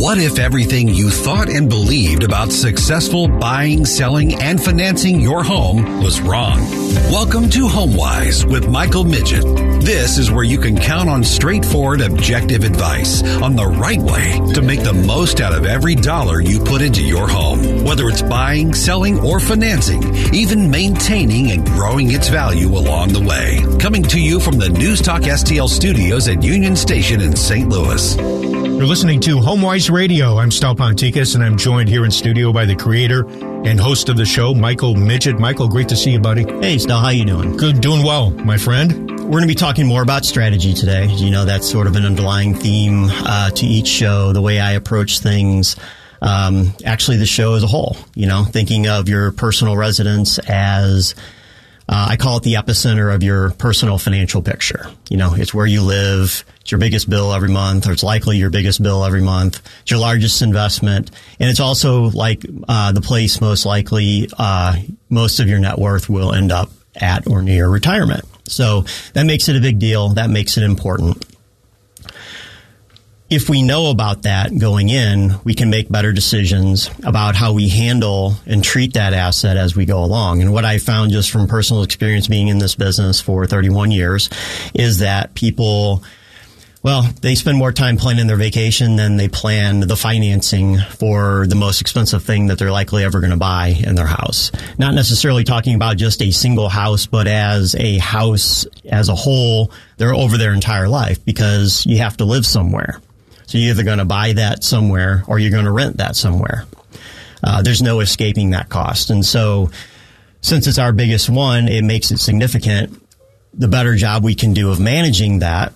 What if everything you thought and believed about successful buying, selling, and financing your home was wrong? Welcome to HomeWise with Michael Miget. This is where you can count on straightforward, objective advice on the right way to make the most out of every dollar you put into your home. Whether it's buying, selling, or financing, even maintaining and growing its value along the way. Coming to you from the News Talk STL studios at Union Station in St. Louis. You're listening to HomeWise Radio. I'm Stal Ponticus, and I'm joined here in studio by the creator and host of the show, Michael Miget. Michael, great to see you, buddy. Hey, Stal, how you doing? Good, doing well, my friend. We're going to be talking more about strategy today. You know, that's sort of an underlying theme uh, to each show, the way I approach things. Um, actually, the show as a whole, you know, thinking of your personal residence as uh, I call it the epicenter of your personal financial picture. You know, it's where you live. It's your biggest bill every month, or it's likely your biggest bill every month. It's your largest investment, and it's also like uh, the place most likely uh, most of your net worth will end up at or near retirement. So that makes it a big deal. That makes it important if we know about that going in, we can make better decisions about how we handle and treat that asset as we go along. And what I found just from personal experience being in this business for 31 years is that people, well, they spend more time planning their vacation than they plan the financing for the most expensive thing that they're likely ever going to buy in their house. Not necessarily talking about just a single house, but as a house as a whole, they're over their entire life because you have to live somewhere. So you're either going to buy that somewhere or you're going to rent that somewhere. Uh, there's no escaping that cost. And so since it's our biggest one, it makes it significant. The better job we can do of managing that,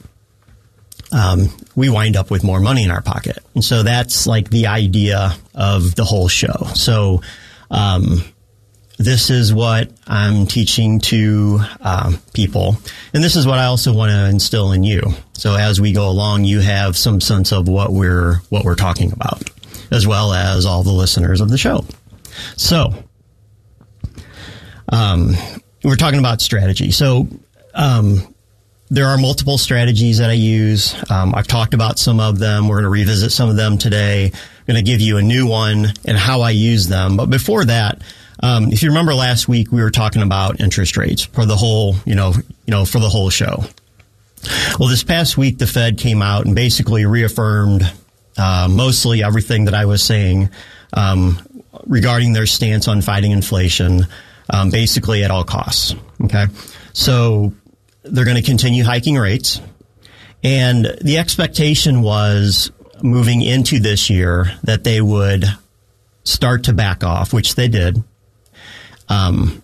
um, we wind up with more money in our pocket. And so that's like the idea of the whole show. So, um, this is what I'm teaching to um, people, and this is what I also want to instill in you. So as we go along, you have some sense of what we're what we're talking about, as well as all the listeners of the show. So, um, we're talking about strategy. So, um, there are multiple strategies that I use. Um, I've talked about some of them. We're going to revisit some of them today. I'm going to give you a new one and how I use them. But before that. Um, if you remember last week, we were talking about interest rates for the whole, you know, you know, for the whole show. Well, this past week, the Fed came out and basically reaffirmed uh, mostly everything that I was saying um, regarding their stance on fighting inflation, um, basically at all costs. Okay, so they're going to continue hiking rates, and the expectation was moving into this year that they would start to back off, which they did. Um,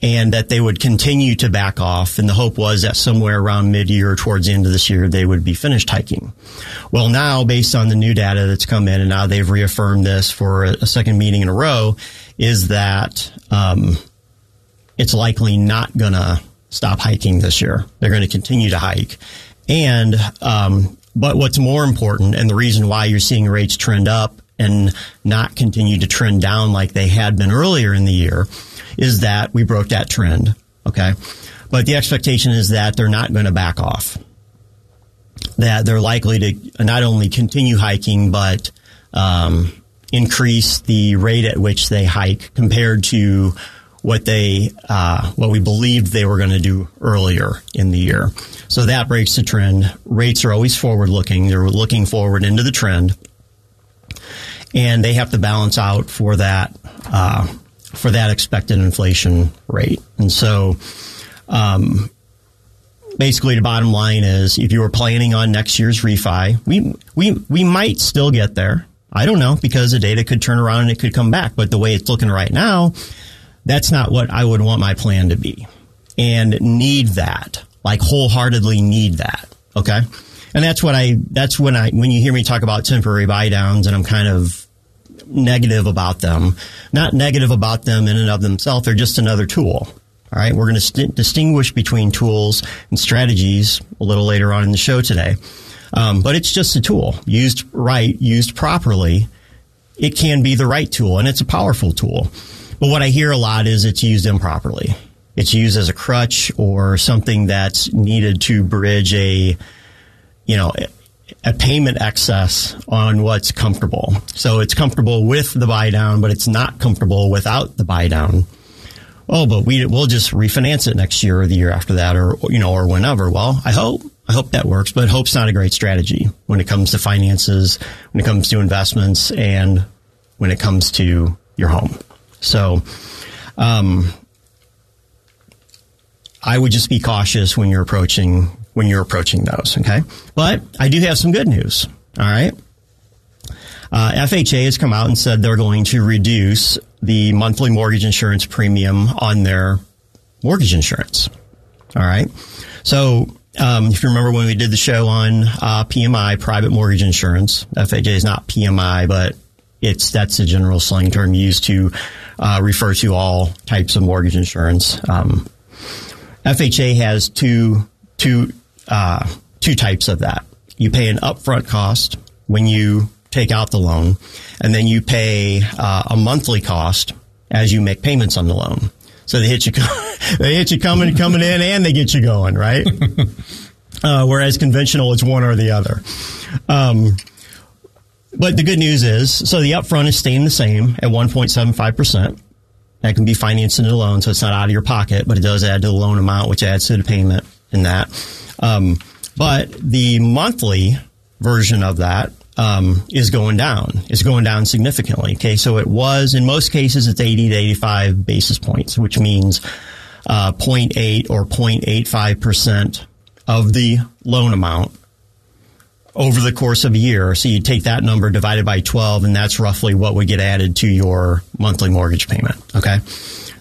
and that they would continue to back off. And the hope was that somewhere around mid year, towards the end of this year, they would be finished hiking. Well, now, based on the new data that's come in, and now they've reaffirmed this for a, second meeting in a row, is that um, it's likely not going to stop hiking this year. They're going to continue to hike. And, um, but what's more important, and the reason why you're seeing rates trend up and not continue to trend down like they had been earlier in the year is that we broke that trend. Okay. But the expectation is that they're not going to back off. That they're likely to not only continue hiking, but um, increase the rate at which they hike compared to what they uh, what we believed they were going to do earlier in the year. So that breaks the trend. Rates are always forward looking. They're looking forward into the trend, and they have to balance out for that uh, for that expected inflation rate. And so, um, basically the bottom line is if you were planning on next year's refi, we, we, we might still get there. I don't know because the data could turn around and it could come back. But the way it's looking right now, that's not what I would want my plan to be and need that, like wholeheartedly need that. Okay. And that's what I, that's when I, when you hear me talk about temporary buy downs and I'm kind of negative about them. Not negative about them in and of themselves. They're just another tool. All right. We're going to st- distinguish between tools and strategies a little later on in the show today. Um, but it's just a tool used right, used properly. It can be the right tool and it's a powerful tool. But what I hear a lot is it's used improperly. It's used as a crutch or something that's needed to bridge a, you know, a payment excess on what's comfortable. So it's comfortable with the buy down, but it's not comfortable without the buy down. Oh, but we we'll just refinance it next year or the year after that, or you know, or whenever. Well, I hope I hope that works, but hope's not a great strategy when it comes to finances, when it comes to investments, and when it comes to your home. So, um, I would just be cautious when you're approaching when you're approaching those. Okay, but I do have some good news. All right. Uh, FHA has come out and said they're going to reduce the monthly mortgage insurance premium on their mortgage insurance. All right. So, um, if you remember when we did the show on uh, PMI, private mortgage insurance, FHA is not PMI, but it's that's a general slang term used to uh, refer to all types of mortgage insurance. Um, FHA has two two uh, two types of that. You pay an upfront cost when you take out the loan, and then you pay uh, a monthly cost as you make payments on the loan. So they hit you, they hit you coming, coming in, and they get you going, right? uh, whereas conventional, it's one or the other. Um, but the good news is, so the upfront is staying the same at 1.75%. That can be financed into the loan, so it's not out of your pocket, but it does add to the loan amount, which adds to the payment in that. Um, but the monthly version of that um, is going down. It's going down significantly. Okay, so it was in most cases it's 80 to 85 basis points, which means uh, 0.8 or 0.85 percent of the loan amount over the course of a year. So you take that number divided by 12, and that's roughly what would get added to your monthly mortgage payment. Okay,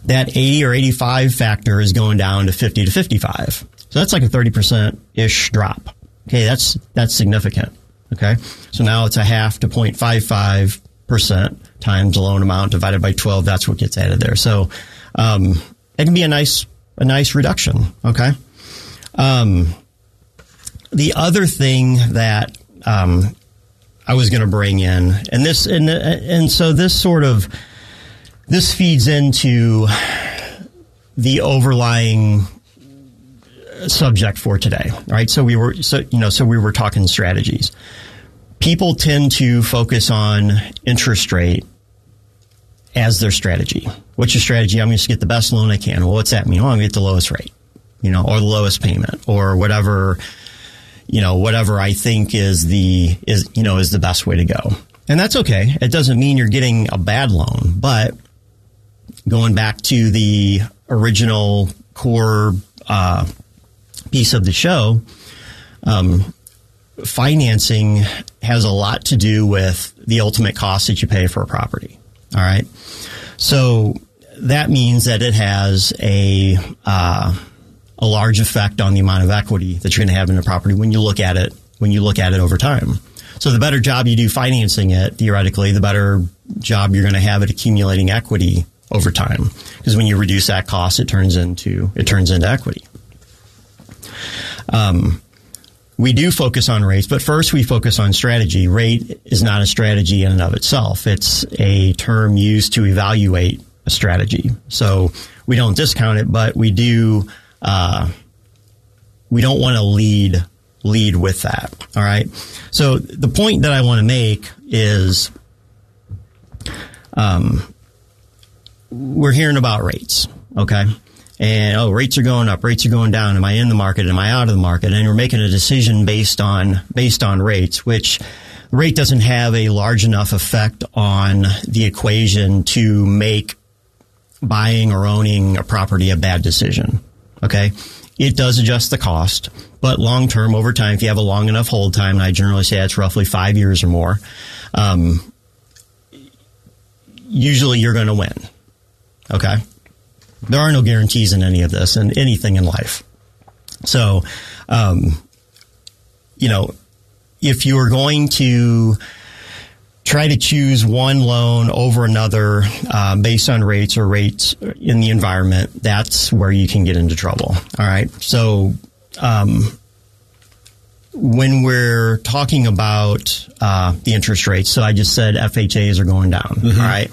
that 80 or 85 factor is going down to 50 to 55. So that's like a 30 percent ish drop. Okay, that's that's significant. Okay. So now it's a half to 0.55% times the loan amount divided by 12. That's what gets added there. So, um, it can be a nice, a nice reduction. Okay. Um, the other thing that, um, I was going to bring in and this, and, and so this sort of, this feeds into the overlying subject for today, right? So we were, so, you know, so we were talking strategies. People tend to focus on interest rate as their strategy. What's your strategy? I'm going to get the best loan I can. Well, what's that mean? Well, I'm going to get the lowest rate, you know, or the lowest payment or whatever, you know, whatever I think is the, is, you know, is the best way to go. And that's okay. It doesn't mean you're getting a bad loan, but going back to the original core, uh, piece of the show, um, financing has a lot to do with the ultimate cost that you pay for a property. All right. So that means that it has a, uh, a large effect on the amount of equity that you're going to have in a property when you look at it, when you look at it over time. So the better job you do financing it, theoretically, the better job you're going to have at accumulating equity over time. Because when you reduce that cost, it turns into, it turns into equity. Um, we do focus on rates, but first we focus on strategy. Rate is not a strategy in and of itself. It's a term used to evaluate a strategy. So we don't discount it, but we do, uh, we don't want to lead, lead with that. All right. So the point that I want to make is, um, we're hearing about rates. Okay and oh, rates are going up, rates are going down. Am I in the market? Am I out of the market? And you're making a decision based on based on rates, which rate doesn't have a large enough effect on the equation to make buying or owning a property a bad decision. Okay. It does adjust the cost, but long term, over time, if you have a long enough hold time, and I generally say it's roughly five years or more, um, usually you're going to win. Okay. There are no guarantees in any of this and anything in life. So, um, you know, if you are going to try to choose one loan over another uh, based on rates or rates in the environment, that's where you can get into trouble. All right. So, um, when we're talking about uh, the interest rates, so I just said FHAs are going down. Mm-hmm. All right.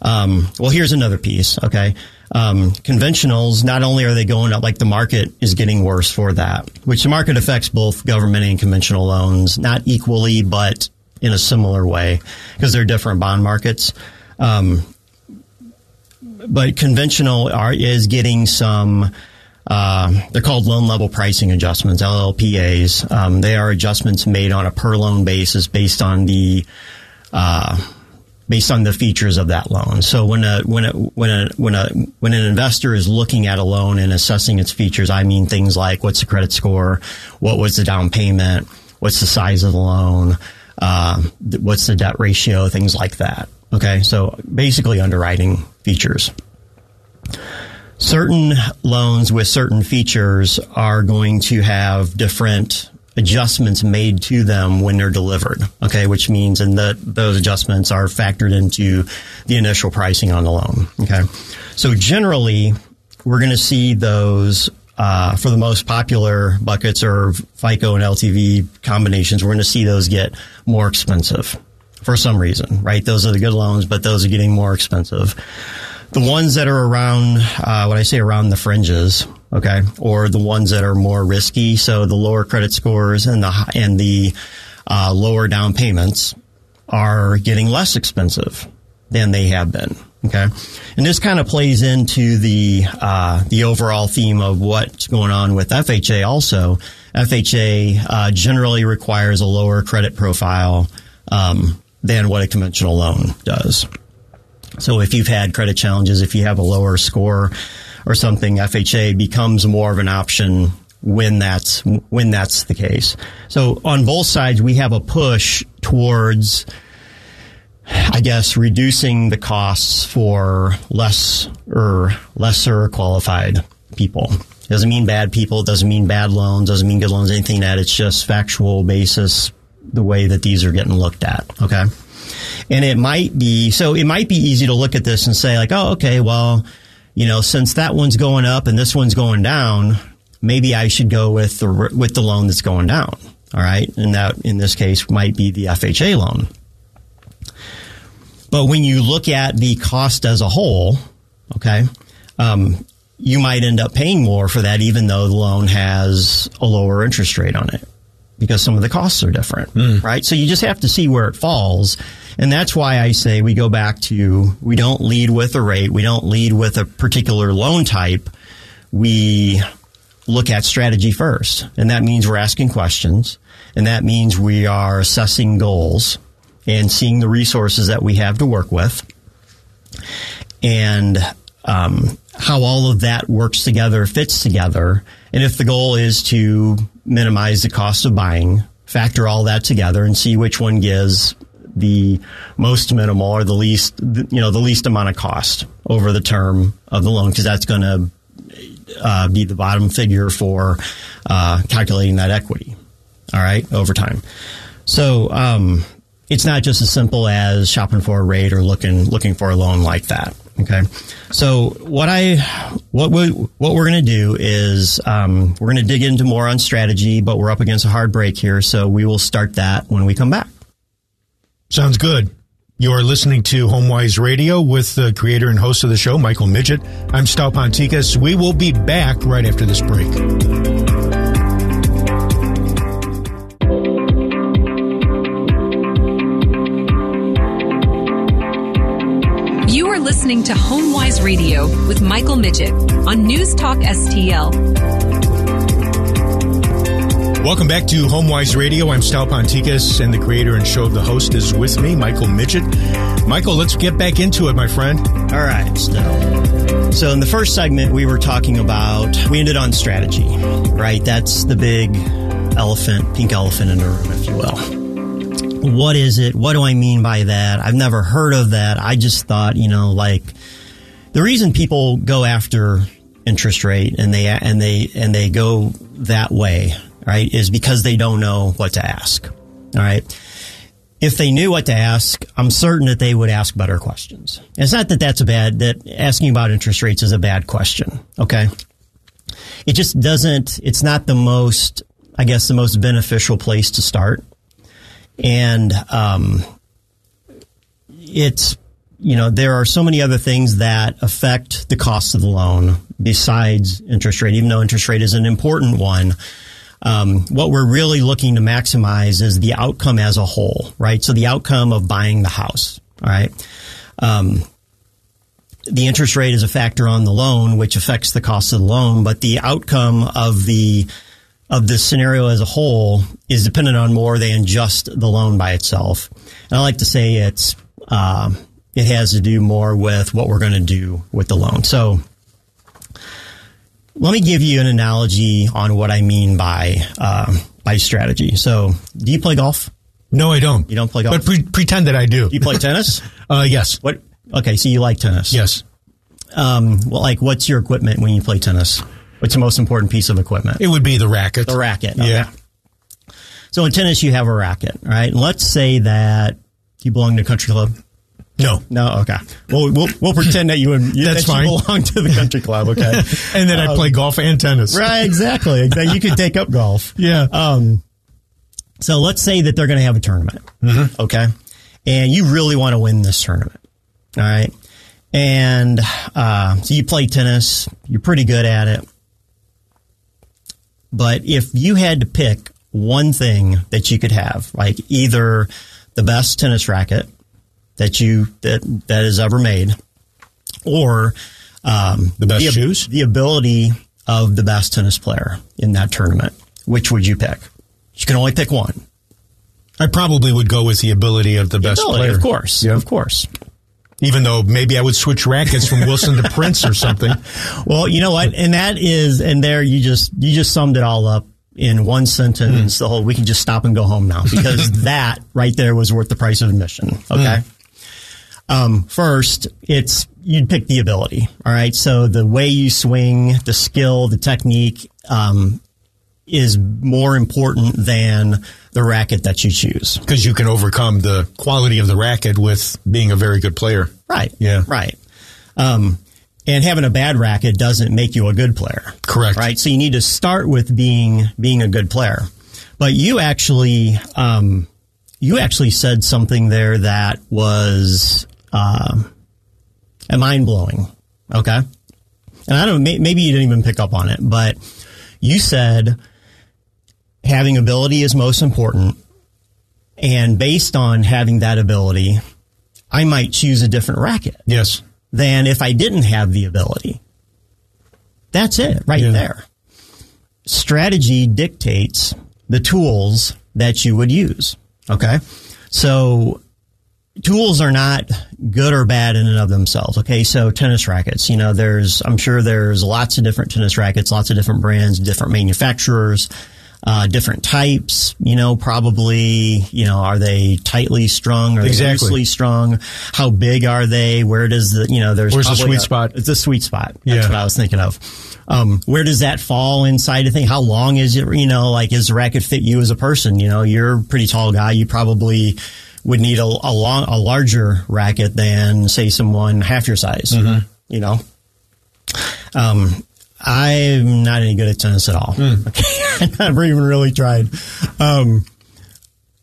Um, well, here's another piece. Okay. Um, conventionals, not only are they going up, like the market is getting worse for that, which the market affects both government and conventional loans, not equally, but in a similar way because they're different bond markets. Um, but conventional are, is getting some. Uh, they're called loan level pricing adjustments, LLPAs. Um, they are adjustments made on a per loan basis based on the uh, based on the features of that loan. So when a when a when a when a when an investor is looking at a loan and assessing its features, I mean things like what's the credit score, what was the down payment, what's the size of the loan, uh, what's the debt ratio, things like that. Okay, so basically underwriting features. Certain loans with certain features are going to have different adjustments made to them when they're delivered. Okay, which means and that those adjustments are factored into the initial pricing on the loan. Okay, so generally we're going to see those uh, for the most popular buckets or FICO and LTV combinations. We're going to see those get more expensive for some reason, right? Those are the good loans, but those are getting more expensive. The ones that are around, uh, when I say around the fringes, okay, or the ones that are more risky, so the lower credit scores and the and the uh, lower down payments are getting less expensive than they have been. Okay, and this kind of plays into the uh, the overall theme of what's going on with FHA. Also, FHA uh, generally requires a lower credit profile um, than what a conventional loan does. So if you've had credit challenges, if you have a lower score or something, FHA becomes more of an option when that's when that's the case. So on both sides, we have a push towards, I guess, reducing the costs for less or lesser qualified people. Doesn't mean bad people. Doesn't mean bad loans. Doesn't mean good loans. Anything that it's just factual basis the way that these are getting looked at. Okay. And it might be, so it might be easy to look at this and say like, oh, okay, well, you know, since that one's going up and this one's going down, maybe I should go with the, with the loan that's going down. All right. And that in this case might be the FHA loan. But when you look at the cost as a whole, okay, um, you might end up paying more for that even though the loan has a lower interest rate on it because some of the costs are different, mm. right? So you just have to see where it falls. And that's why I say we go back to we don't lead with a rate, we don't lead with a particular loan type. We look at strategy first. And that means we're asking questions. And that means we are assessing goals and seeing the resources that we have to work with. And um, how all of that works together, fits together. And if the goal is to minimize the cost of buying, factor all that together and see which one gives the most minimal or the least, you know, the least amount of cost over the term of the loan because that's going to uh, be the bottom figure for uh, calculating that equity. All right, over time. So um, it's not just as simple as shopping for a rate or looking looking for a loan like that. Okay. So what I what we what we're going to do is um, we're going to dig into more on strategy, but we're up against a hard break here, so we will start that when we come back. Sounds good. You are listening to HomeWise Radio with the creator and host of the show, Michael Miget. I'm Stal Ponticus. We will be back right after this break. Listening to HomeWise Radio with Michael Miget on News Talk STL. Welcome back to HomeWise Radio. I'm Stal Ponticus, and the creator and show of the host is with me, Michael Miget. Michael, let's get back into it, my friend. All right, Stal. So, in the first segment, we were talking about, we ended on strategy, right? That's the big elephant, pink elephant in the room, if you will what is it? What do I mean by that? I've never heard of that. I just thought, you know, like the reason people go after interest rate and they and they and they go that way, right, is because they don't know what to ask. All right. If they knew what to ask, I'm certain that they would ask better questions. It's not that that's a bad that asking about interest rates is a bad question. Okay. It just doesn't. It's not the most, I guess, the most beneficial place to start and um, it's you know, there are so many other things that affect the cost of the loan besides interest rate, even though interest rate is an important one. Um, what we're really looking to maximize is the outcome as a whole, right? So the outcome of buying the house, all right? Um, the interest rate is a factor on the loan, which affects the cost of the loan, but the outcome of the of the scenario as a whole is dependent on more than just the loan by itself. And I like to say it's uh, it has to do more with what we're going to do with the loan. So let me give you an analogy on what I mean by uh, by strategy. So, do you play golf? No, I don't. You don't play golf, but pre- pretend that I do. Do you play tennis? uh, yes. What? Okay, so you like tennis? Yes. Um, well, like, what's your equipment when you play tennis? What's the most important piece of equipment? It would be the racket. The racket. Okay. Yeah. So in tennis, you have a racket, right? Let's say that you belong to a country club. No. No, okay. Well, we'll, we'll pretend that you, and, That's that fine. you belong to the country club, okay? and then I play golf and tennis. right, exactly. Exactly. You could take up golf. Yeah. Um, so let's say that they're going to have a tournament, Mm-hmm. okay, and you really want to win this tournament, all right, and uh, so you play tennis, you're pretty good at it, but if you had to pick one thing that you could have, like either the best tennis racket that you that that is ever made, or um, The best the, shoes? the ability of the best tennis player in that tournament, which would you pick? You can only pick one. I probably would go with the ability of the best Ability, player. of course, Yeah. of course. Even though maybe I would switch rackets from Wilson to Prince or something. Well, you know what, and that is, and there you just you just summed it all up in one sentence. The whole we can just stop and go home now because that right there was worth the price of admission. Okay. Um, first, it's you'd pick the ability. All right. So the way you swing, the skill, the technique, um, is more important than the racket that you choose. Because you can overcome the quality of the racket with being a very good player. Right. Yeah. Right. Um, and having a bad racket doesn't make you a good player. Correct. Right. So you need to start with being being a good player. But you actually um, you actually said something there that was um, mind blowing. Okay. And I don't. May, maybe you didn't even pick up on it, but you said having ability is most important. And based on having that ability, I might choose a different racket Yes. than if I didn't have the ability. That's it right Yeah. there. Strategy dictates the tools that you would use. Okay. So tools are not good or bad in and of themselves. Okay. So tennis rackets, you know, there's, I'm sure there's lots of different tennis rackets, lots of different brands, different manufacturers, uh, different types, you know, probably, you know, are they tightly strung or Exactly. loosely strung? How big are they? Where does the, you know, there's Where's the sweet a- spot? It's a sweet spot. That's Yeah. what I was thinking of. Um, where does that fall inside the thing? How long is it? You know, like is the racket fit you as a person? You know, you're a pretty tall guy. You probably would need a, a long, a larger racket than say someone half your size. Mm-hmm. You know, um, I'm not any good at tennis at all. Hmm. Okay, I've never even really tried. Um,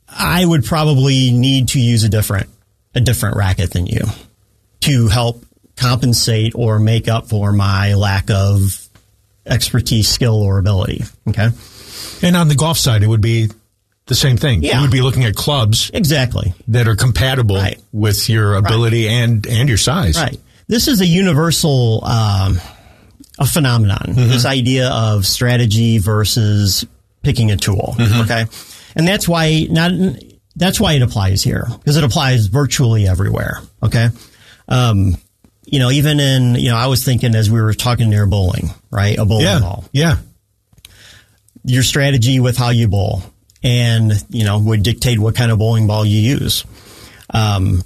I would probably need to use a different a different racket than you to help compensate or make up for my lack of expertise, skill, or ability. Okay, And on the golf side, it would be the same thing. Yeah. You would be looking at clubs exactly. that are compatible Right. with your ability and, and your size. Right. This is a universal um, a phenomenon. This idea of strategy versus picking a tool. Okay, and that's why not. That's why it applies here because it applies virtually everywhere. Okay. Um, you know, even in you know, I was thinking as we were talking near bowling, right? A bowling Yeah. ball. Yeah. Your strategy with how you bowl, and you know, would dictate what kind of bowling ball you use. Um,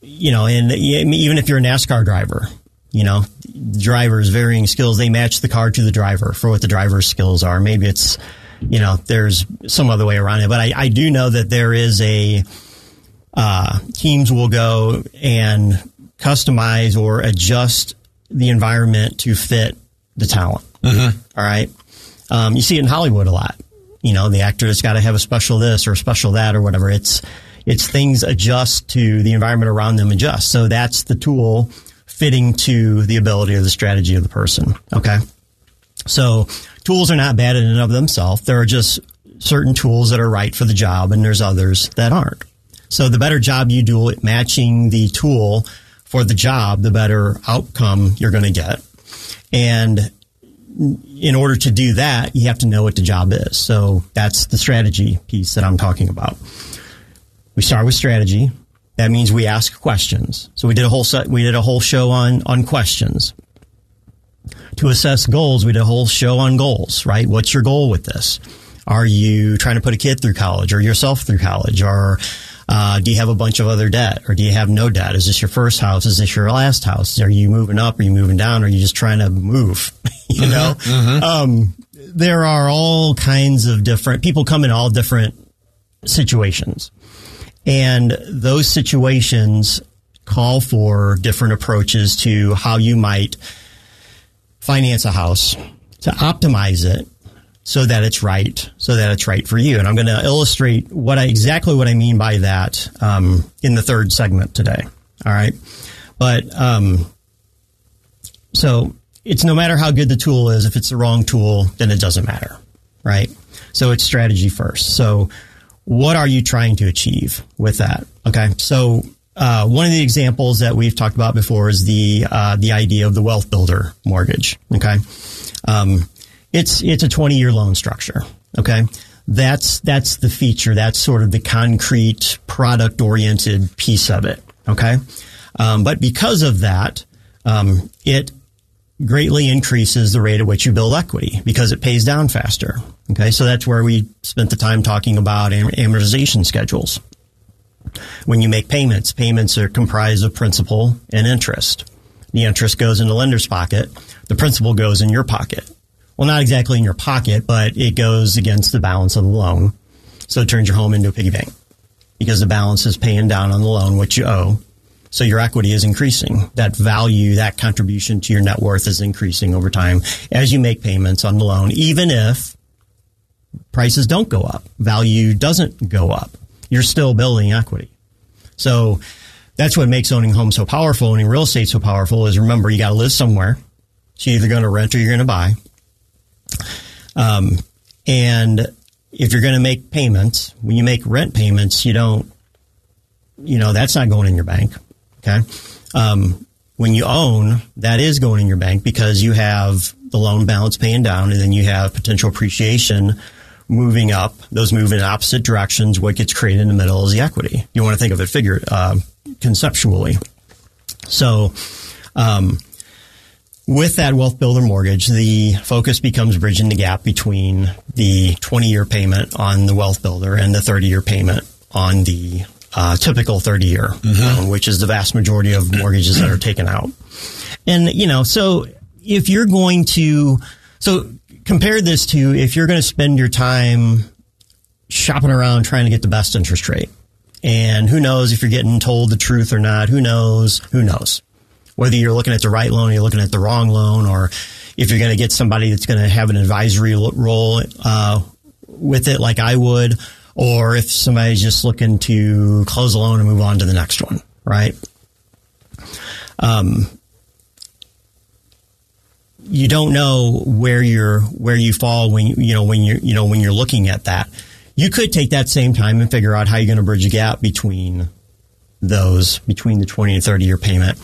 you know, and even if you're a NASCAR driver, you know, drivers varying skills, they match the car to the driver for what the driver's skills are. Maybe it's, you know, there's some other way around it, but I, I do know that there is a, uh, teams will go and customize or adjust the environment to fit the talent. All right. Um, you see it in Hollywood a lot. You know, the actor has got to have a special this or a special that or whatever. It's, It's things adjust to the environment around them adjust. So that's the tool fitting to the ability or the strategy of the person. Okay. So tools are not bad in and of themselves. There are just certain tools that are right for the job and there's others that aren't. So the better job you do at matching the tool for the job, the better outcome you're going to get. And in order to do that, you have to know what the job is. So that's the strategy piece that I'm talking about. We start with strategy. That means we ask questions. So we did a whole set, we did a whole show on, on questions. To assess goals, we did a whole show on goals, right? What's your goal with this? Are you trying to put a kid through college or yourself through college or uh, do you have a bunch of other debt or do you have no debt? Is this your first house? Is this your last house? Are you moving up? Are you moving down? Are you just trying to move? you know, mm-hmm. um, there are all kinds of different people come in all different situations. And those situations call for different approaches to how you might finance a house to optimize it so that it's right, so that it's right for you. And I'm going to illustrate what I exactly what I mean by that um, in the third segment today. All right, but um, so it's no matter how good the tool is, if it's the wrong tool, then it doesn't matter, right? So it's strategy first. So what are you trying to achieve with that? Okay, so uh, one of the examples that we've talked about before is the uh, the idea of the wealth builder mortgage. Okay, um, it's it's a 20 year loan structure. Okay. That's that's the feature. That's sort of the concrete product oriented piece of it. Okay. Um, but because of that, um, it greatly increases the rate at which you build equity because it pays down faster. Okay. So that's where we spent the time talking about amortization schedules. When you make payments, payments are comprised of principal and interest. The interest goes in the lender's pocket. The principal goes in your pocket well, not exactly in your pocket, but it goes against the balance of the loan. So it turns your home into a piggy bank because the balance is paying down on the loan, which you owe. So your equity is increasing. That value, that contribution to your net worth is increasing over time as you make payments on the loan, even if prices don't go up, value doesn't go up. You're still building equity. So that's what makes owning home so powerful, owning real estate so powerful is remember you got to live somewhere. So you're either going to rent or you're going to buy. Um, and if you're going to make payments, when you make rent payments, you don't, you know, that's not going in your bank. Okay. Um, when you own, that is going in your bank because you have the loan balance paying down and then you have potential appreciation moving up. Those move in opposite directions. What gets created in the middle is the equity. You want to think of it figure, uh, conceptually. So, um, with that wealth builder mortgage, the focus becomes bridging the gap between the 20 year payment on the wealth builder and the 30 year payment on the uh, typical 30 year, mm-hmm. which is the vast majority of mortgages that are taken out. And, you know, so if you're going to, so compare this to if you're going to spend your time shopping around trying to get the best interest rate. And who knows if you're getting told the truth or not? Who knows? Who knows? whether you're looking at the right loan or you're looking at the wrong loan, or if you're going to get somebody that's going to have an advisory role uh, with it, like I would, or if somebody's just looking to close a loan and move on to the next one, right? Um, you don't know where you're where you fall when you, you know when you're you know when you're looking at that. You could take that same time and figure out how you're going to bridge a gap between those between the 20 and 30 year payment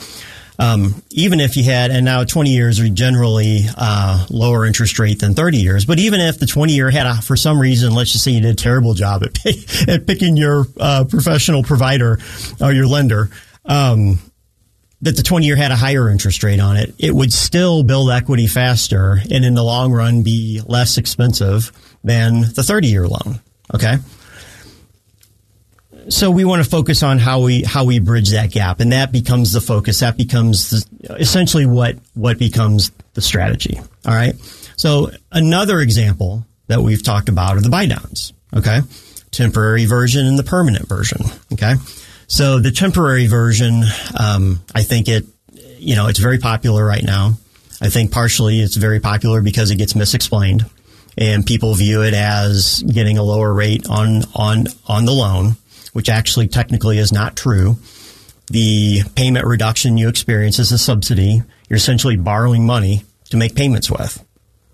um, even if you had, and now 20 years are generally uh, lower interest rate than 30 years, but even if the 20 year had, a, for some reason, let's just say you did a terrible job at, pay, at picking your uh, professional provider or your lender, um, that the 20 year had a higher interest rate on it, it would still build equity faster and in the long run be less expensive than the 30 year loan. Okay so we want to focus on how we how we bridge that gap, and that becomes the focus. That becomes the, essentially what what becomes the strategy. All right. So another example that we've talked about are the buy downs. Okay, temporary version and the permanent version. Okay, so the temporary version, um, I think it, you know, it's very popular right now. I think partially it's very popular because it gets misexplained, and people view it as getting a lower rate on on on the loan which actually technically is not true. The payment reduction you experience is a subsidy. You're essentially borrowing money to make payments with.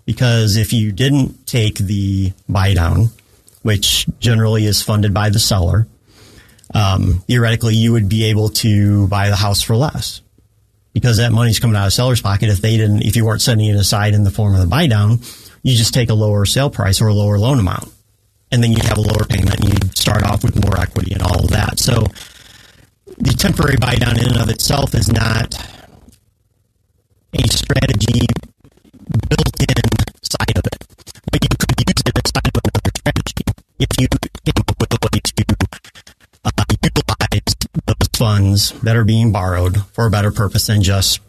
Because if you didn't take the buy down, which generally is funded by the seller, um, theoretically you would be able to buy the house for less because that money's coming out of seller's pocket. If they didn't, if you weren't setting it aside in the form of the buy down, you just take a lower sale price or a lower loan amount. And then you have a lower payment and you start off with more equity and all of that. So the temporary buy down in and of itself is not a strategy built in side of it. But you could use it inside of another strategy if you came up with a way to funds that are being borrowed for a better purpose than just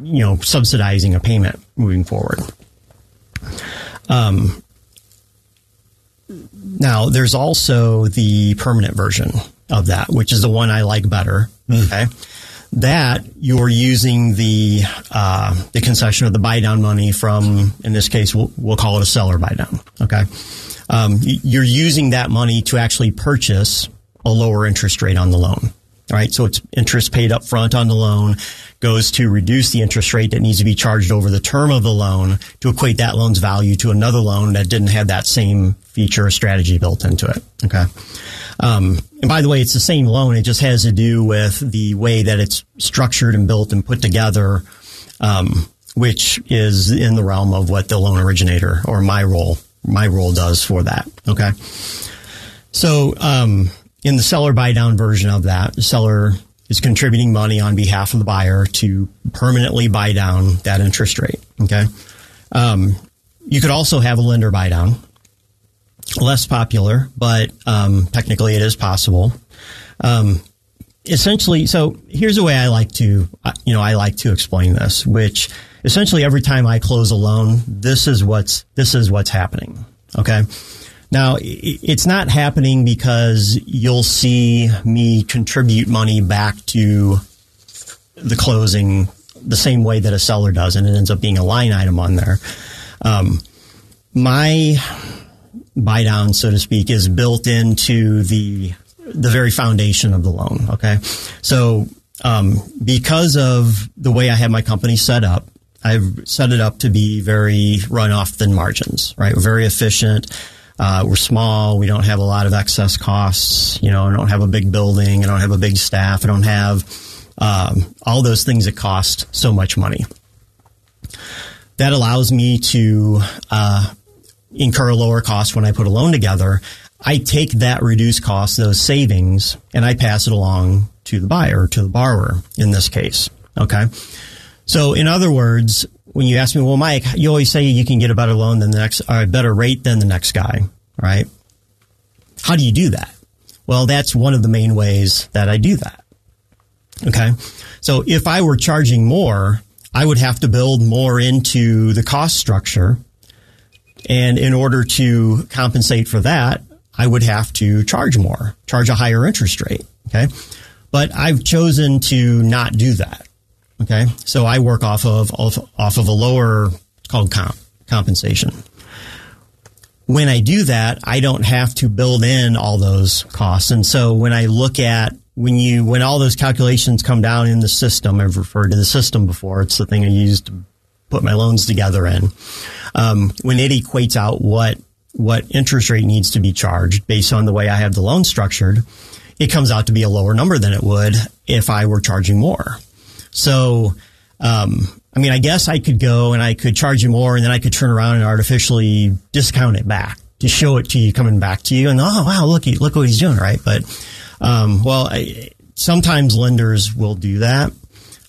you know subsidizing a payment moving forward. Um, now, there's also the permanent version of that, which is the one I like better. Mm. Okay. That you're using the uh, the concession of the buy down money from, in this case, we'll, we'll call it a seller buy down. Okay, um, you're using that money to actually purchase a lower interest rate on the loan. Right, so it's interest paid up front on the loan goes to reduce the interest rate that needs to be charged over the term of the loan to equate that loan's value to another loan that didn't have that same feature or strategy built into it. Okay. Um, and by the way, it's the same loan. It just has to do with the way that it's structured and built and put together, um, which is in the realm of what the loan originator or my role, my role does for that. Okay. So, um, in the seller buy down version of that, the seller is contributing money on behalf of the buyer to permanently buy down that interest rate. Okay. Um, you could also have a lender buy down. Less popular, but um, technically it is possible. Um, essentially, so here's the way I like to, uh, you know, I like to explain this, which essentially every time I close a loan, this is what's this is what's happening. Okay. Now, it's not happening because you'll see me contribute money back to the closing the same way that a seller does, and it ends up being a line item on there. Um, my buy down, so to speak, is built into the the very foundation of the loan. Okay, so um, because of the way I have my company set up, I've set it up to be very run off thin margins. Right, very efficient. Uh, we're small. We don't have a lot of excess costs. You know, I don't have a big building. I don't have a big staff. I don't have um, all those things that cost so much money. That allows me to uh, incur a lower cost when I put a loan together. I take that reduced cost, those savings, and I pass it along to the buyer, to the borrower in this case. Okay. So, in other words, when you ask me, well, Mike, you always say you can get a better loan than the next, or a better rate than the next guy, right? How do you do that? Well, that's one of the main ways that I do that. Okay. So if I were charging more, I would have to build more into the cost structure. And in order to compensate for that, I would have to charge more, charge a higher interest rate. Okay. But I've chosen to not do that. Okay, so I work off of off, off of a lower it's called comp compensation. When I do that, I don't have to build in all those costs, and so when I look at when you when all those calculations come down in the system, I've referred to the system before. It's the thing I use to put my loans together in. Um, when it equates out what what interest rate needs to be charged based on the way I have the loan structured, it comes out to be a lower number than it would if I were charging more. So, um, I mean, I guess I could go and I could charge you more and then I could turn around and artificially discount it back to show it to you coming back to you. And oh, wow, look, look what he's doing, right? But, um, well, I, sometimes lenders will do that.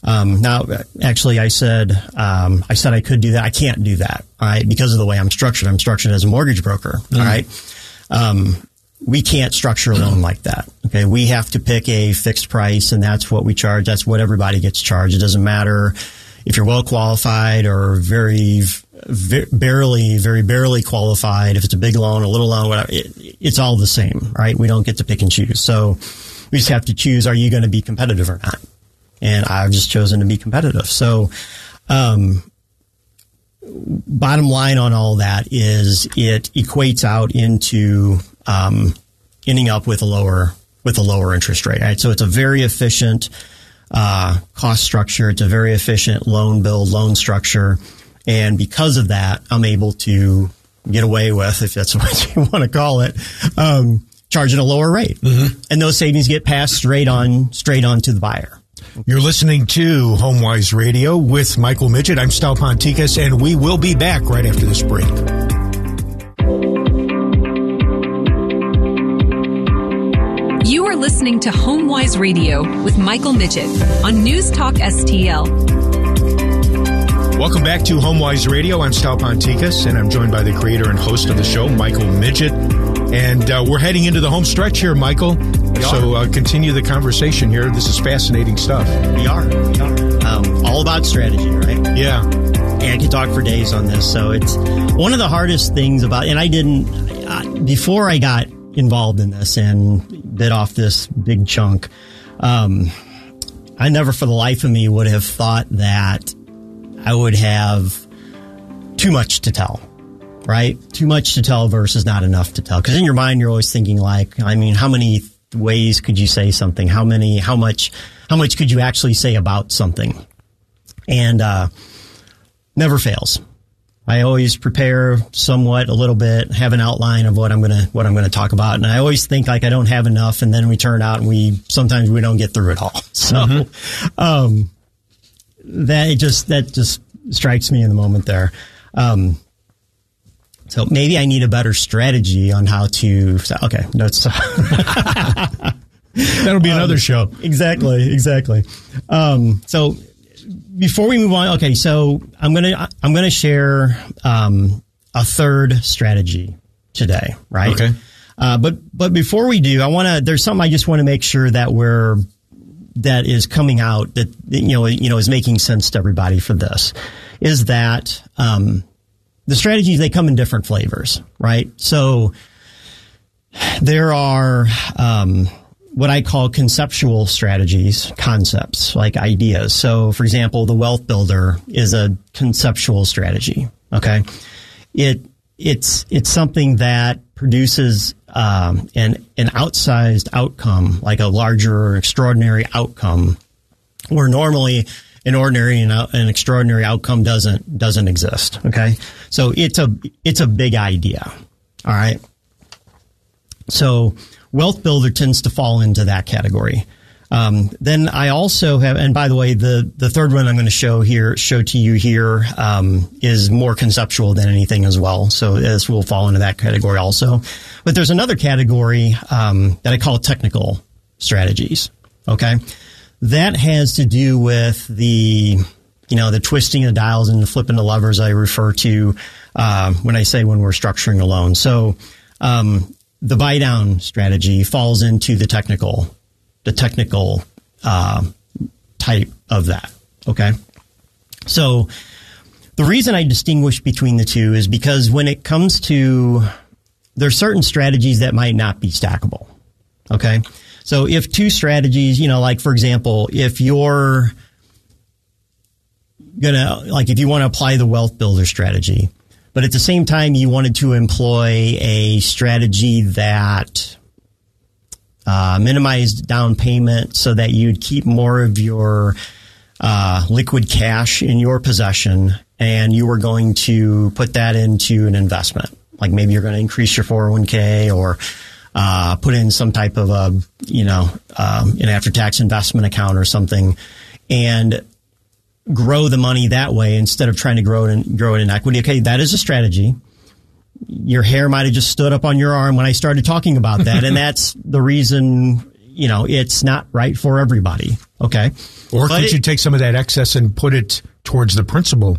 Um, now, actually, I said um, I said I could do that. I can't do that, all right, because of the way I'm structured. I'm structured as a mortgage broker, mm-hmm. all right. Um, we can't structure a loan like that. Okay. We have to pick a fixed price and that's what we charge. That's what everybody gets charged. It doesn't matter if you're well qualified or very, very barely, very barely qualified. If it's a big loan, a little loan, whatever, it, it's all the same, right? We don't get to pick and choose. So we just have to choose, are you going to be competitive or not? And I've just chosen to be competitive. So, um, bottom line on all that is it equates out into um, ending up with a lower with a lower interest rate. Right? So it's a very efficient uh, cost structure. It's a very efficient loan build loan structure, and because of that, I'm able to get away with, if that's what you want to call it, um, charging a lower rate, mm-hmm. and those savings get passed straight on straight on to the buyer. You're listening to HomeWise Radio with Michael Miget. I'm Stal Ponticus, and we will be back right after this break. Listening to HomeWise Radio with Michael Miget on News Talk STL. Welcome back to HomeWise Radio. I'm Stal Ponticus, and I'm joined by the creator and host of the show, Michael Miget. And uh, we're heading into the home stretch here, Michael. So uh, continue the conversation here. This is fascinating stuff. We are. We are. Um, all about strategy, right? Yeah. And I could talk for days on this. So it's one of the hardest things about, and I didn't, uh, before I got involved in this and bit off this big chunk, um, I never for the life of me would have thought that I would have too much to tell, right? Too much to tell versus not enough to tell. Because in your mind, you're always thinking like, I mean, how many ways could you say something? How many? How much? How much could you actually say about something? And uh, never fails. I always prepare somewhat a little bit, have an outline of what I'm gonna what I'm gonna talk about, and I always think like I don't have enough, and then we turn out and we sometimes we don't get through it all. So mm-hmm. um, that just that just strikes me in the moment there. Um, so maybe I need a better strategy on how to. Okay, no, it's that'll be another um, show. Exactly, exactly. Um, so before we move on, okay, so I'm gonna I'm gonna share um, a third strategy today, right? Okay. Uh, but but before we do, I want to. There's something I just want to make sure that we're that is coming out that you know you know is making sense to everybody for this is that um, the strategies they come in different flavors, right? So there are um, what I call conceptual strategies, concepts like ideas. So, for example, the wealth builder is a conceptual strategy. Okay, it it's it's something that produces um, an an outsized outcome, like a larger or extraordinary outcome, where normally an ordinary and an extraordinary outcome doesn't doesn't exist. Okay, so it's a it's a big idea. All right. So wealth builder tends to fall into that category. Um, then I also have, and by the way, the the third one I'm going to show here, show to you here, um, is more conceptual than anything as well. So this will fall into that category also. But there's another category um, that I call technical strategies. Okay, that has to do with the, you know, the twisting of the dials and the flipping the levers I refer to uh, when I say when we're structuring a loan. So um, the buy down strategy falls into the technical, the technical uh, type of that. Okay, so the reason I distinguish between the two is because when it comes to there's certain strategies that might not be stackable. Okay. So if two strategies, you know, like for example, if you're gonna, like if you want to apply the wealth builder strategy, but at the same time you wanted to employ a strategy that uh, minimized down payment so that you'd keep more of your uh, liquid cash in your possession and you were going to put that into an investment. Like maybe you're going to increase your 401k or uh, put in some type of a, you know, um, an after tax investment account or something and grow the money that way instead of trying to grow it in, grow it in equity. Okay. That is a strategy. Your hair might have just stood up on your arm when I started talking about that. and that's the reason, you know, it's not right for everybody. Okay. Or but could it, you take some of that excess and put it towards the principal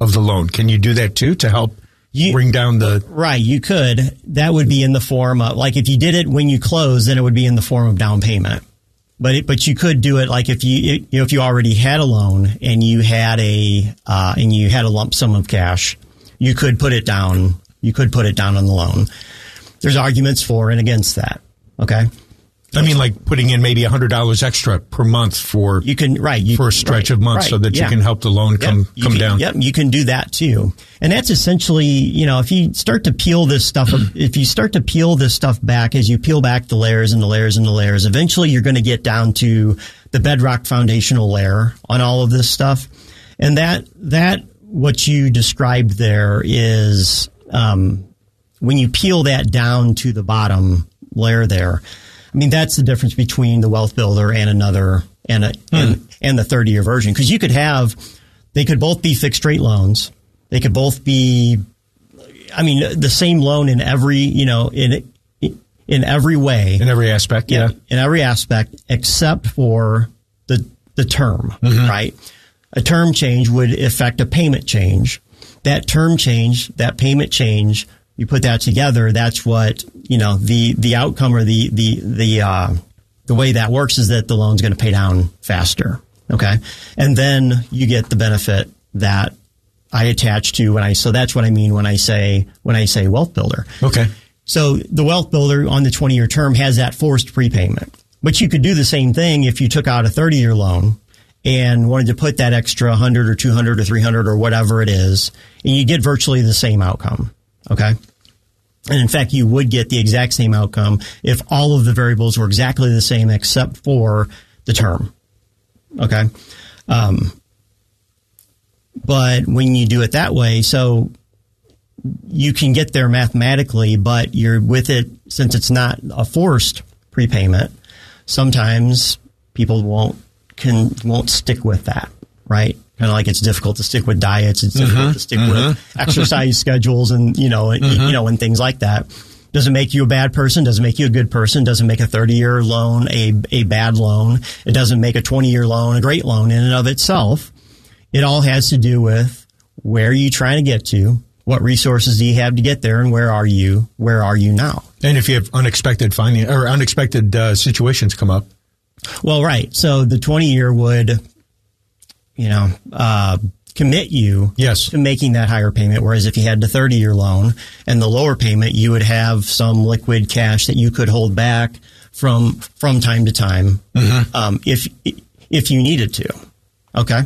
of the loan? Can you do that too to help you, bring down the right. You could. That would be in the form of like if you did it when you close, then it would be in the form of down payment. But it, but you could do it like if you you know if you already had a loan and you had a uh, and you had a lump sum of cash, you could put it down. You could put it down on the loan. There's arguments for and against that. Okay. I mean, like putting in maybe hundred dollars extra per month for you can right you, for a stretch right, of months, right, so that yeah. you can help the loan come Yep, come can- down. Yep, you can do that too. And that's essentially, you know, if you start to peel this stuff, if you start to peel this stuff back, as you peel back the layers and the layers and the layers, eventually you're going to get down to the bedrock foundational layer on all of this stuff. And that, that, what you described there is, um, when you peel that down to the bottom layer there, I mean, that's the difference between the wealth builder and another and a, hmm. and, and the 30 year version. Cause you could have, they could both be fixed rate loans. They could both be, I mean, the same loan in every, you know, in, in every way, in every aspect. Yeah. in every aspect except for the, the term, mm-hmm. right? A term change would affect a payment change. That term change, that payment change, you put that together, that's what, you know, the, the outcome or the, the, the, uh, the way that works is that the loan's going to pay down faster. Okay. And then you get the benefit that I attach to when I, so that's what I mean when I say, when I say wealth builder. Okay. So the wealth builder on the 20 year term has that forced prepayment. But you could do the same thing if you took out a 30 year loan and wanted to put that extra 100 or 200 or 300 or whatever it is, and you get virtually the same outcome. Okay. And in fact, you would get the exact same outcome if all of the variables were exactly the same except for the term. Okay. Um, but when you do it that way, so you can get there mathematically, but you're with it since it's not a forced prepayment. Sometimes people won't can won't stick with that, right? Kind of like it's difficult to stick with diets, it's difficult uh-huh, to stick with uh-huh. exercise schedules, and you know, uh-huh. you know, and things like that. Doesn't make you a bad person. Doesn't make you a good person. Doesn't make a 30 year loan a, a bad loan. It doesn't make a 20 year loan a great loan in and of itself. It all has to do with where are you trying to get to? What resources do you have to get there? And where are you? Where are you now? And if you have unexpected finding or unexpected uh, situations come up, Well, right. So the 20 year would, you know, uh, commit you Yes. to making that higher payment. Whereas if you had the 30 year loan and the lower payment, you would have some liquid cash that you could hold back from, from time to time. Um, if, if you needed to. Okay.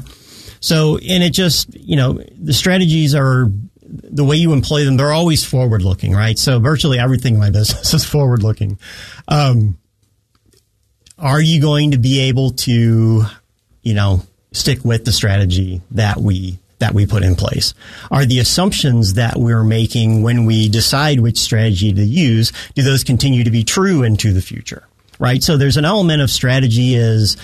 So, and it just, you know, the strategies are the way you employ them, they're always forward looking, right? So virtually everything in my business is forward looking. Um, are you going to be able to, you know, stick with the strategy that we that we put in place? Are the assumptions that we're making when we decide which strategy to use, do those continue to be true into the future? Right? So there's an element of strategy is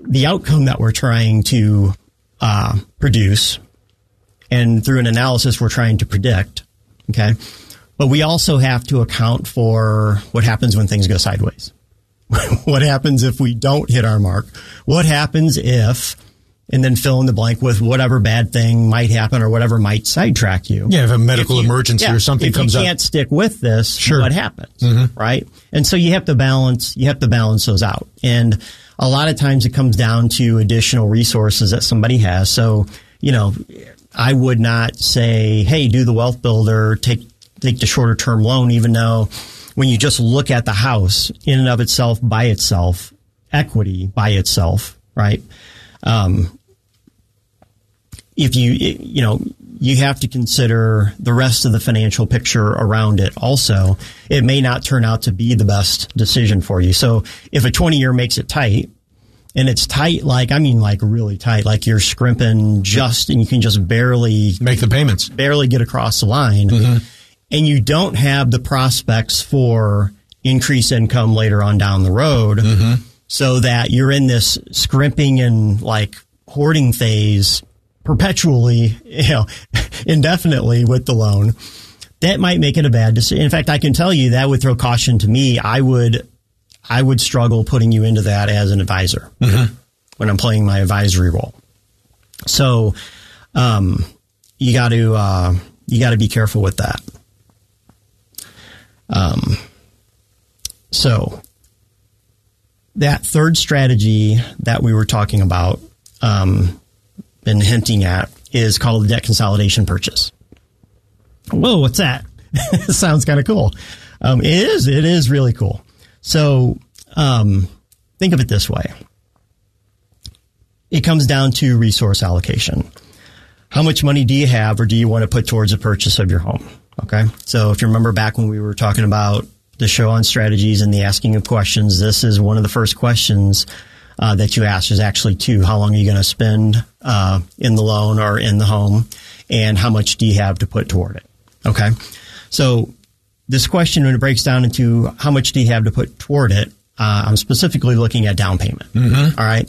the outcome that we're trying to uh, produce, and through an analysis we're trying to predict. Okay, but we also have to account for what happens when things go sideways. what happens if we don't hit our mark? What happens if, and then fill in the blank with whatever bad thing might happen or whatever might sidetrack you. yeah, if a medical If you- emergency yeah, or something if comes you up, can't stick with this, Sure. Mm-hmm. what happens, right? And so you have to balance. You have to balance those out. And a lot of times it comes down to additional resources that somebody has. So you know, I would not say, "Hey, do the wealth builder, take take the shorter term loan," even though when you just look at the house in and of itself by itself, equity by itself, right? Um, if you you know you have to consider the rest of the financial picture around it also it may not turn out to be the best decision for you so if a 20 year makes it tight and it's tight like i mean like really tight like you're scrimping just and you can just barely make the payments. barely get across the line and you don't have the prospects for increased income later on down the road so that you're in this scrimping and like hoarding phase perpetually, you know, indefinitely with the loan. That might make it a bad decision. In fact, I can tell you that would throw caution to me. I would, I would struggle putting you into that as an advisor when I'm playing my advisory role. So, um, you got to uh, you got to be careful with that. Um, so that third strategy that we were talking about um, and hinting at is called the debt consolidation purchase. Whoa, what's that? Sounds kind of cool. Um, it is. It is really cool. So um, think of it this way. It comes down to resource allocation. How much money do you have or do you want to put towards a purchase of your home? Okay. So if you remember back when we were talking about the show on strategies and the asking of questions, this is one of the first questions uh, that you ask is actually two. How long are you going to spend uh, in the loan or in the home? And how much do you have to put toward it? Okay. So this question, when it breaks down into how much do you have to put toward it, uh, I'm specifically looking at down payment. Mm-hmm. All right.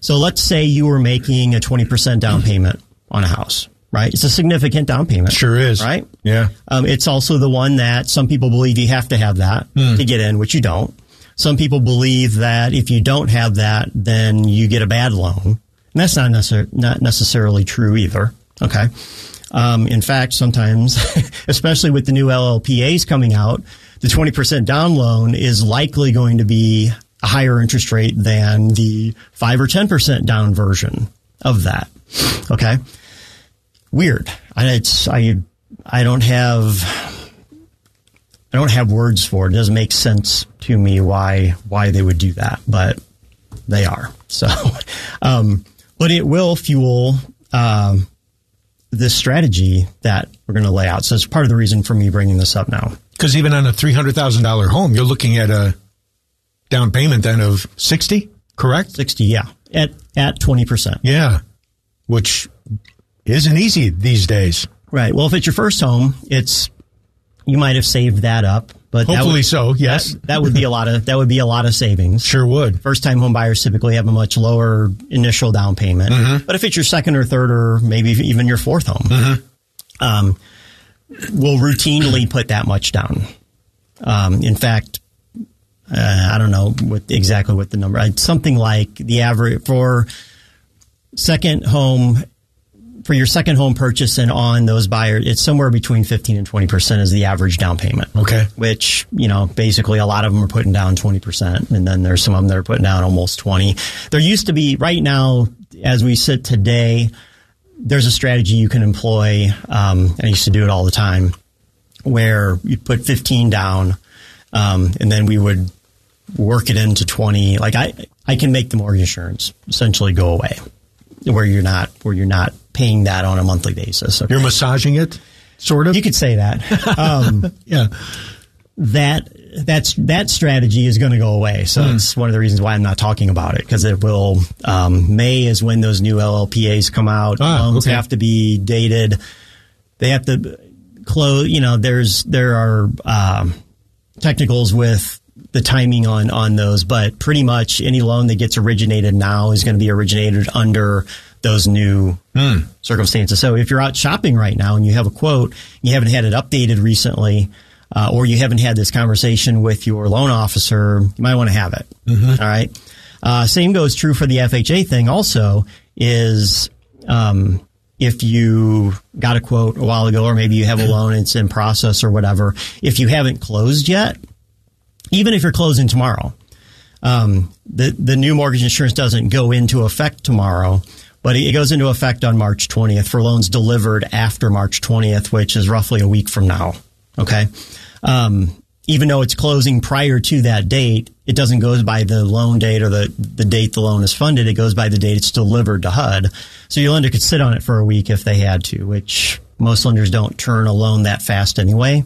So let's say you were making a 20% down payment on a house, right? It's a significant down payment. Sure is. Right? Yeah. Um, it's also the one that some people believe you have to have that Hmm. to get in, which you don't. Some people believe that if you don't have that, then you get a bad loan. And that's not, necessar- not necessarily true either. Okay. Um, in fact, sometimes, especially with the new LLPAs coming out, the 20% down loan is likely going to be a higher interest rate than the 5 or 10% down version of that. Okay. Weird. I, it's, I, I don't have, I don't have words for it. It doesn't make sense to me why, why they would do that, but they are. So, um, but it will fuel, um, this strategy that we're going to lay out. So it's part of the reason for me bringing this up now. Because even on a three hundred thousand dollar home, you're looking at a down payment then of sixty, correct? 60, yeah, at, at 20%. Yeah, which isn't easy these days. Right. Well, if it's your first home, it's, you might have saved that up, but Hopefully would- so. Yes, that, that would be a lot of, that would be a lot of savings. sure would. First time home buyers typically have a much lower initial down payment. Mm-hmm. But if it's your second or third or maybe even your fourth home, Mm-hmm. um, we'll routinely put that much down. Um, in fact, uh, I don't know what exactly what the number. It's something like the average for second home for your second home purchase and on those buyers, it's somewhere between 15 and 20% is the average down payment. Okay. Which, you know, basically a lot of them are putting down 20%. And then there's some of them that are putting down almost 20. There used to be, right now, as we sit today, there's a strategy you can employ. Um, I used to do it all the time where you put 15 down, um, and then we would work it into 20. Like I, I can make the mortgage insurance essentially go away where you're not, where you're not paying that on a monthly basis. Okay? You're massaging it, sort of. You could say that. Um, yeah. that that's that strategy is going to go away. So it's one of the reasons why I'm not talking about it because it will. Um, May is when those new LLPAs come out. Ah, Loans okay. have to be dated. They have to close. You know, there's there are um, technicals with the timing on on those, but pretty much any loan that gets originated now is going to be originated under those new circumstances. So if you're out shopping right now and you have a quote, you haven't had it updated recently, uh, or you haven't had this conversation with your loan officer, you might want to have it. All right. Uh, same goes true for the FHA thing. Also, is um, if you got a quote a while ago, or maybe you have a loan, it's in process or whatever. If you haven't closed yet, even if you're closing tomorrow, um, the the new mortgage insurance doesn't go into effect tomorrow, but it goes into effect on March 20th for loans delivered after March 20th, which is roughly a week from now. Okay. Um, even though it's closing prior to that date, it doesn't go by the loan date or the, the date the loan is funded. It goes by the date it's delivered to HUD. So your lender could sit on it for a week if they had to, which most lenders don't turn a loan that fast anyway.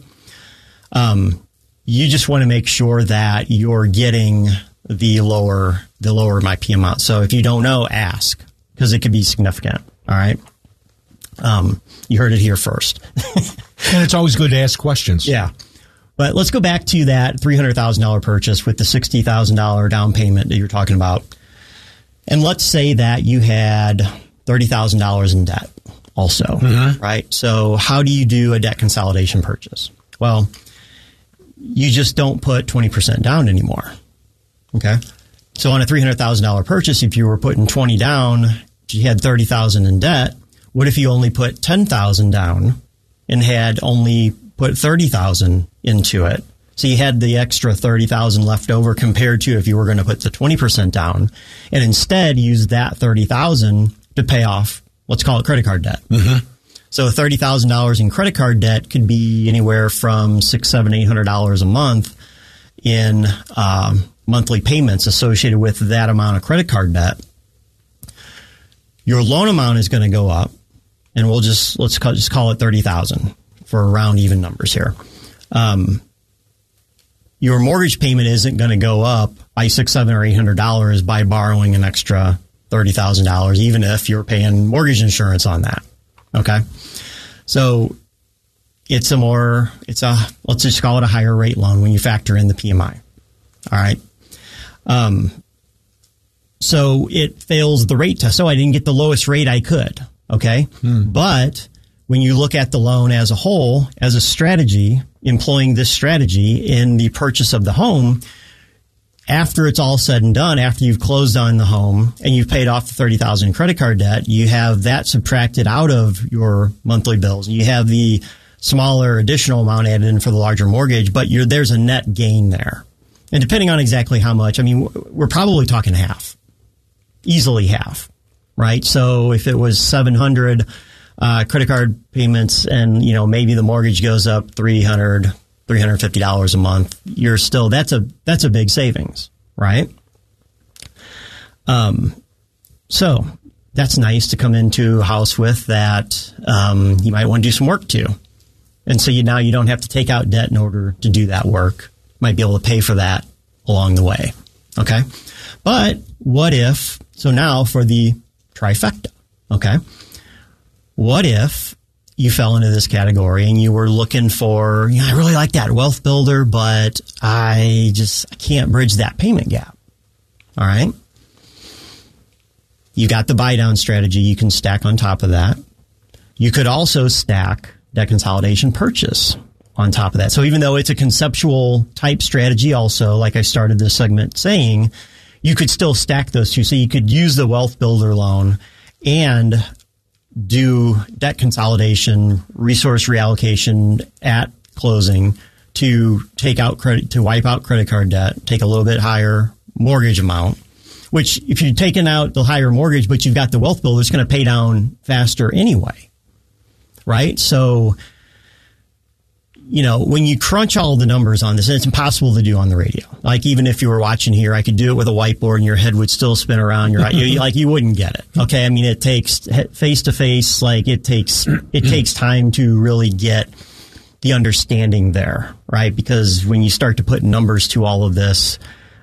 Um, you just want to make sure that you're getting the lower the lower MIP amount. So if you don't know, ask because it could be significant. All right. Um, you heard it here first. And it's always good to ask questions. yeah. But let's go back to that $300,000 purchase with the $60,000 down payment that you're talking about. And let's say that you had $30,000 in debt also, right? So how do you do a debt consolidation purchase? Well, you just don't put 20% down anymore. Okay. So on a $300,000 purchase, if you were putting 20 down, if you had 30,000 in debt, what if you only put 10,000 down and had only put 30,000 into it? So you had the extra 30,000 left over compared to if you were going to put the 20% down and instead use that 30,000 to pay off, let's call it credit card debt. So thirty thousand dollars in credit card debt could be anywhere from six, seven, eight hundred dollars a month in um, monthly payments associated with that amount of credit card debt, your loan amount is going to go up, and we'll just let's call, just call it thirty thousand for round even numbers here. Um, your mortgage payment isn't going to go up by six, seven, or eight hundred dollars by borrowing an extra thirty thousand dollars, even if you're paying mortgage insurance on that. Okay, so it's a more it's a let's just call it a higher rate loan when you factor in the PMI. All right. Um, so it fails the rate test. So I didn't get the lowest rate I could. Okay. Hmm. But when you look at the loan as a whole, as a strategy, employing this strategy in the purchase of the home, after it's all said and done, after you've closed on the home and you've paid off the 30,000 credit card debt, you have that subtracted out of your monthly bills. You have the smaller additional amount added in for the larger mortgage, but there's a net gain there. And depending on exactly how much, I mean, we're probably talking half, easily half, right? So if it was 700 uh, credit card payments and, you know, maybe the mortgage goes up 300, $350 a month, you're still, that's a, that's a big savings, right? Um, so that's nice to come into a house with that, um, you might want to do some work to. And so you now you don't have to take out debt in order to do that work. Might be able to pay for that along the way. Okay. But what if, so now for the trifecta, okay. What if you fell into this category and you were looking for, you know, I really like that wealth builder, but I just I can't bridge that payment gap. All right. You got the buy down strategy you can stack on top of that. You could also stack debt consolidation purchase on top of that. So even though it's a conceptual type strategy also, like I started this segment saying, you could still stack those two. So you could use the wealth builder loan and do debt consolidation, resource reallocation at closing to take out credit, to wipe out credit card debt, take a little bit higher mortgage amount, which if you're taking out the higher mortgage, but you've got the wealth builder, it's going to pay down faster anyway. Right. So, you know, when you crunch all the numbers on this, it's impossible to do on the radio. Like even if you were watching here, I could do it with a whiteboard and your head would still spin around. Your you, like you wouldn't get it. Okay, I mean it takes face to face. Like it takes it takes time to really get the understanding there, right? Because when you start to put numbers to all of this,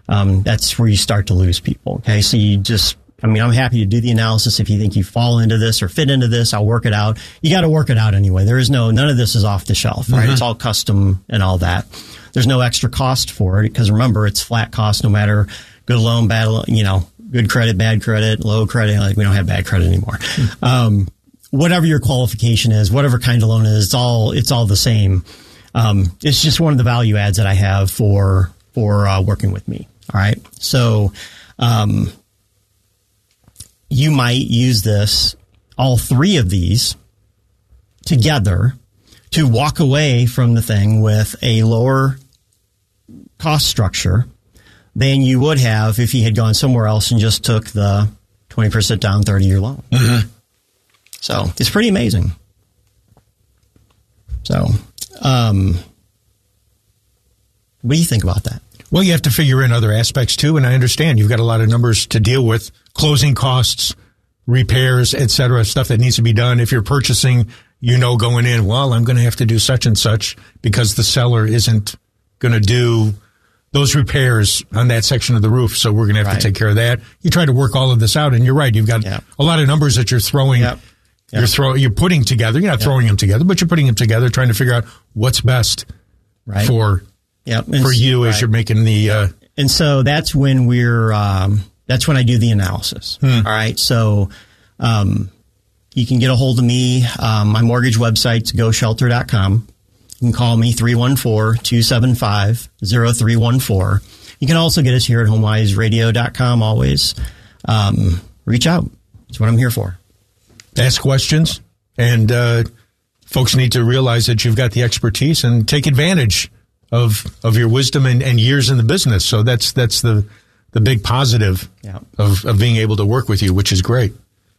um, that's where you start to lose people. Okay, so you just I mean, I'm happy to do the analysis. If you think you fall into this or fit into this, I'll work it out. You got to work it out anyway. There is no, none of this is off the shelf, right? Mm-hmm. It's all custom and all that. There's no extra cost for it because remember, it's flat cost no matter good loan, bad, loan, you know, good credit, bad credit, low credit. Like we don't have bad credit anymore. Mm-hmm. Um, whatever your qualification is, whatever kind of loan is, it's all, it's all the same. Um, it's just one of the value adds that I have for, for, uh, working with me. All right. So, um, you might use this, all three of these together to walk away from the thing with a lower cost structure than you would have if you had gone somewhere else and just took the 20% down 30 year loan. Mm-hmm. So it's pretty amazing. So, um, what do you think about that? Well, you have to figure in other aspects too, and I understand you've got a lot of numbers to deal with, closing costs, repairs, etc., stuff that needs to be done. If you're purchasing, you know, going in, well, I'm going to have to do such and such because the seller isn't going to do those repairs on that section of the roof. So we're going to have right. to take care of that. You try to work all of this out, and you're right. You've got yep. a lot of numbers that you're throwing. Yep. Yep. You're throwing. You're putting together. You're not throwing them together, but you're putting them together, trying to figure out what's best right. for Yep. And for you as you're making the. Uh, and so that's when we're. Um, that's when I do the analysis. Hmm. All right. So. Um, you can get a hold of me. Um, my mortgage website's goshelter.com. You can call me 314-275-0314. You can also get us here at homewiseradio.com always. Um, reach out. That's what I'm here for. Ask questions. And uh, folks need to realize that you've got the expertise and take advantage of of your wisdom and, and years in the business. So that's that's the the big positive yeah. of, of being able to work with you, which is great.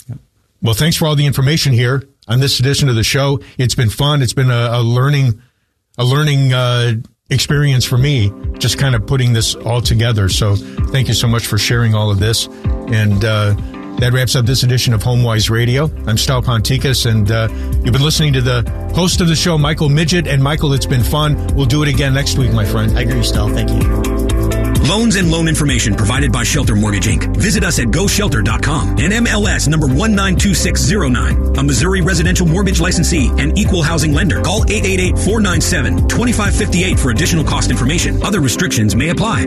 Yeah. Well, thanks for all the information here on this edition of the show. It's been fun. It's been a, a learning a learning uh, experience for me, just kind of putting this all together. So thank you so much for sharing all of this. And uh, that wraps up this edition of HomeWise Radio. I'm Stal Ponticus, and uh, you've been listening to the host of the show, Michael Miget. And Michael, it's been fun. We'll do it again next week, my friend. I agree, Stal. Thank you. Loans and loan information provided by Shelter Mortgage Inc. Visit us at goshelter.com and MLS number 192609. A Missouri residential mortgage licensee and equal housing lender. Call 888-497-2558 for additional cost information. Other restrictions may apply.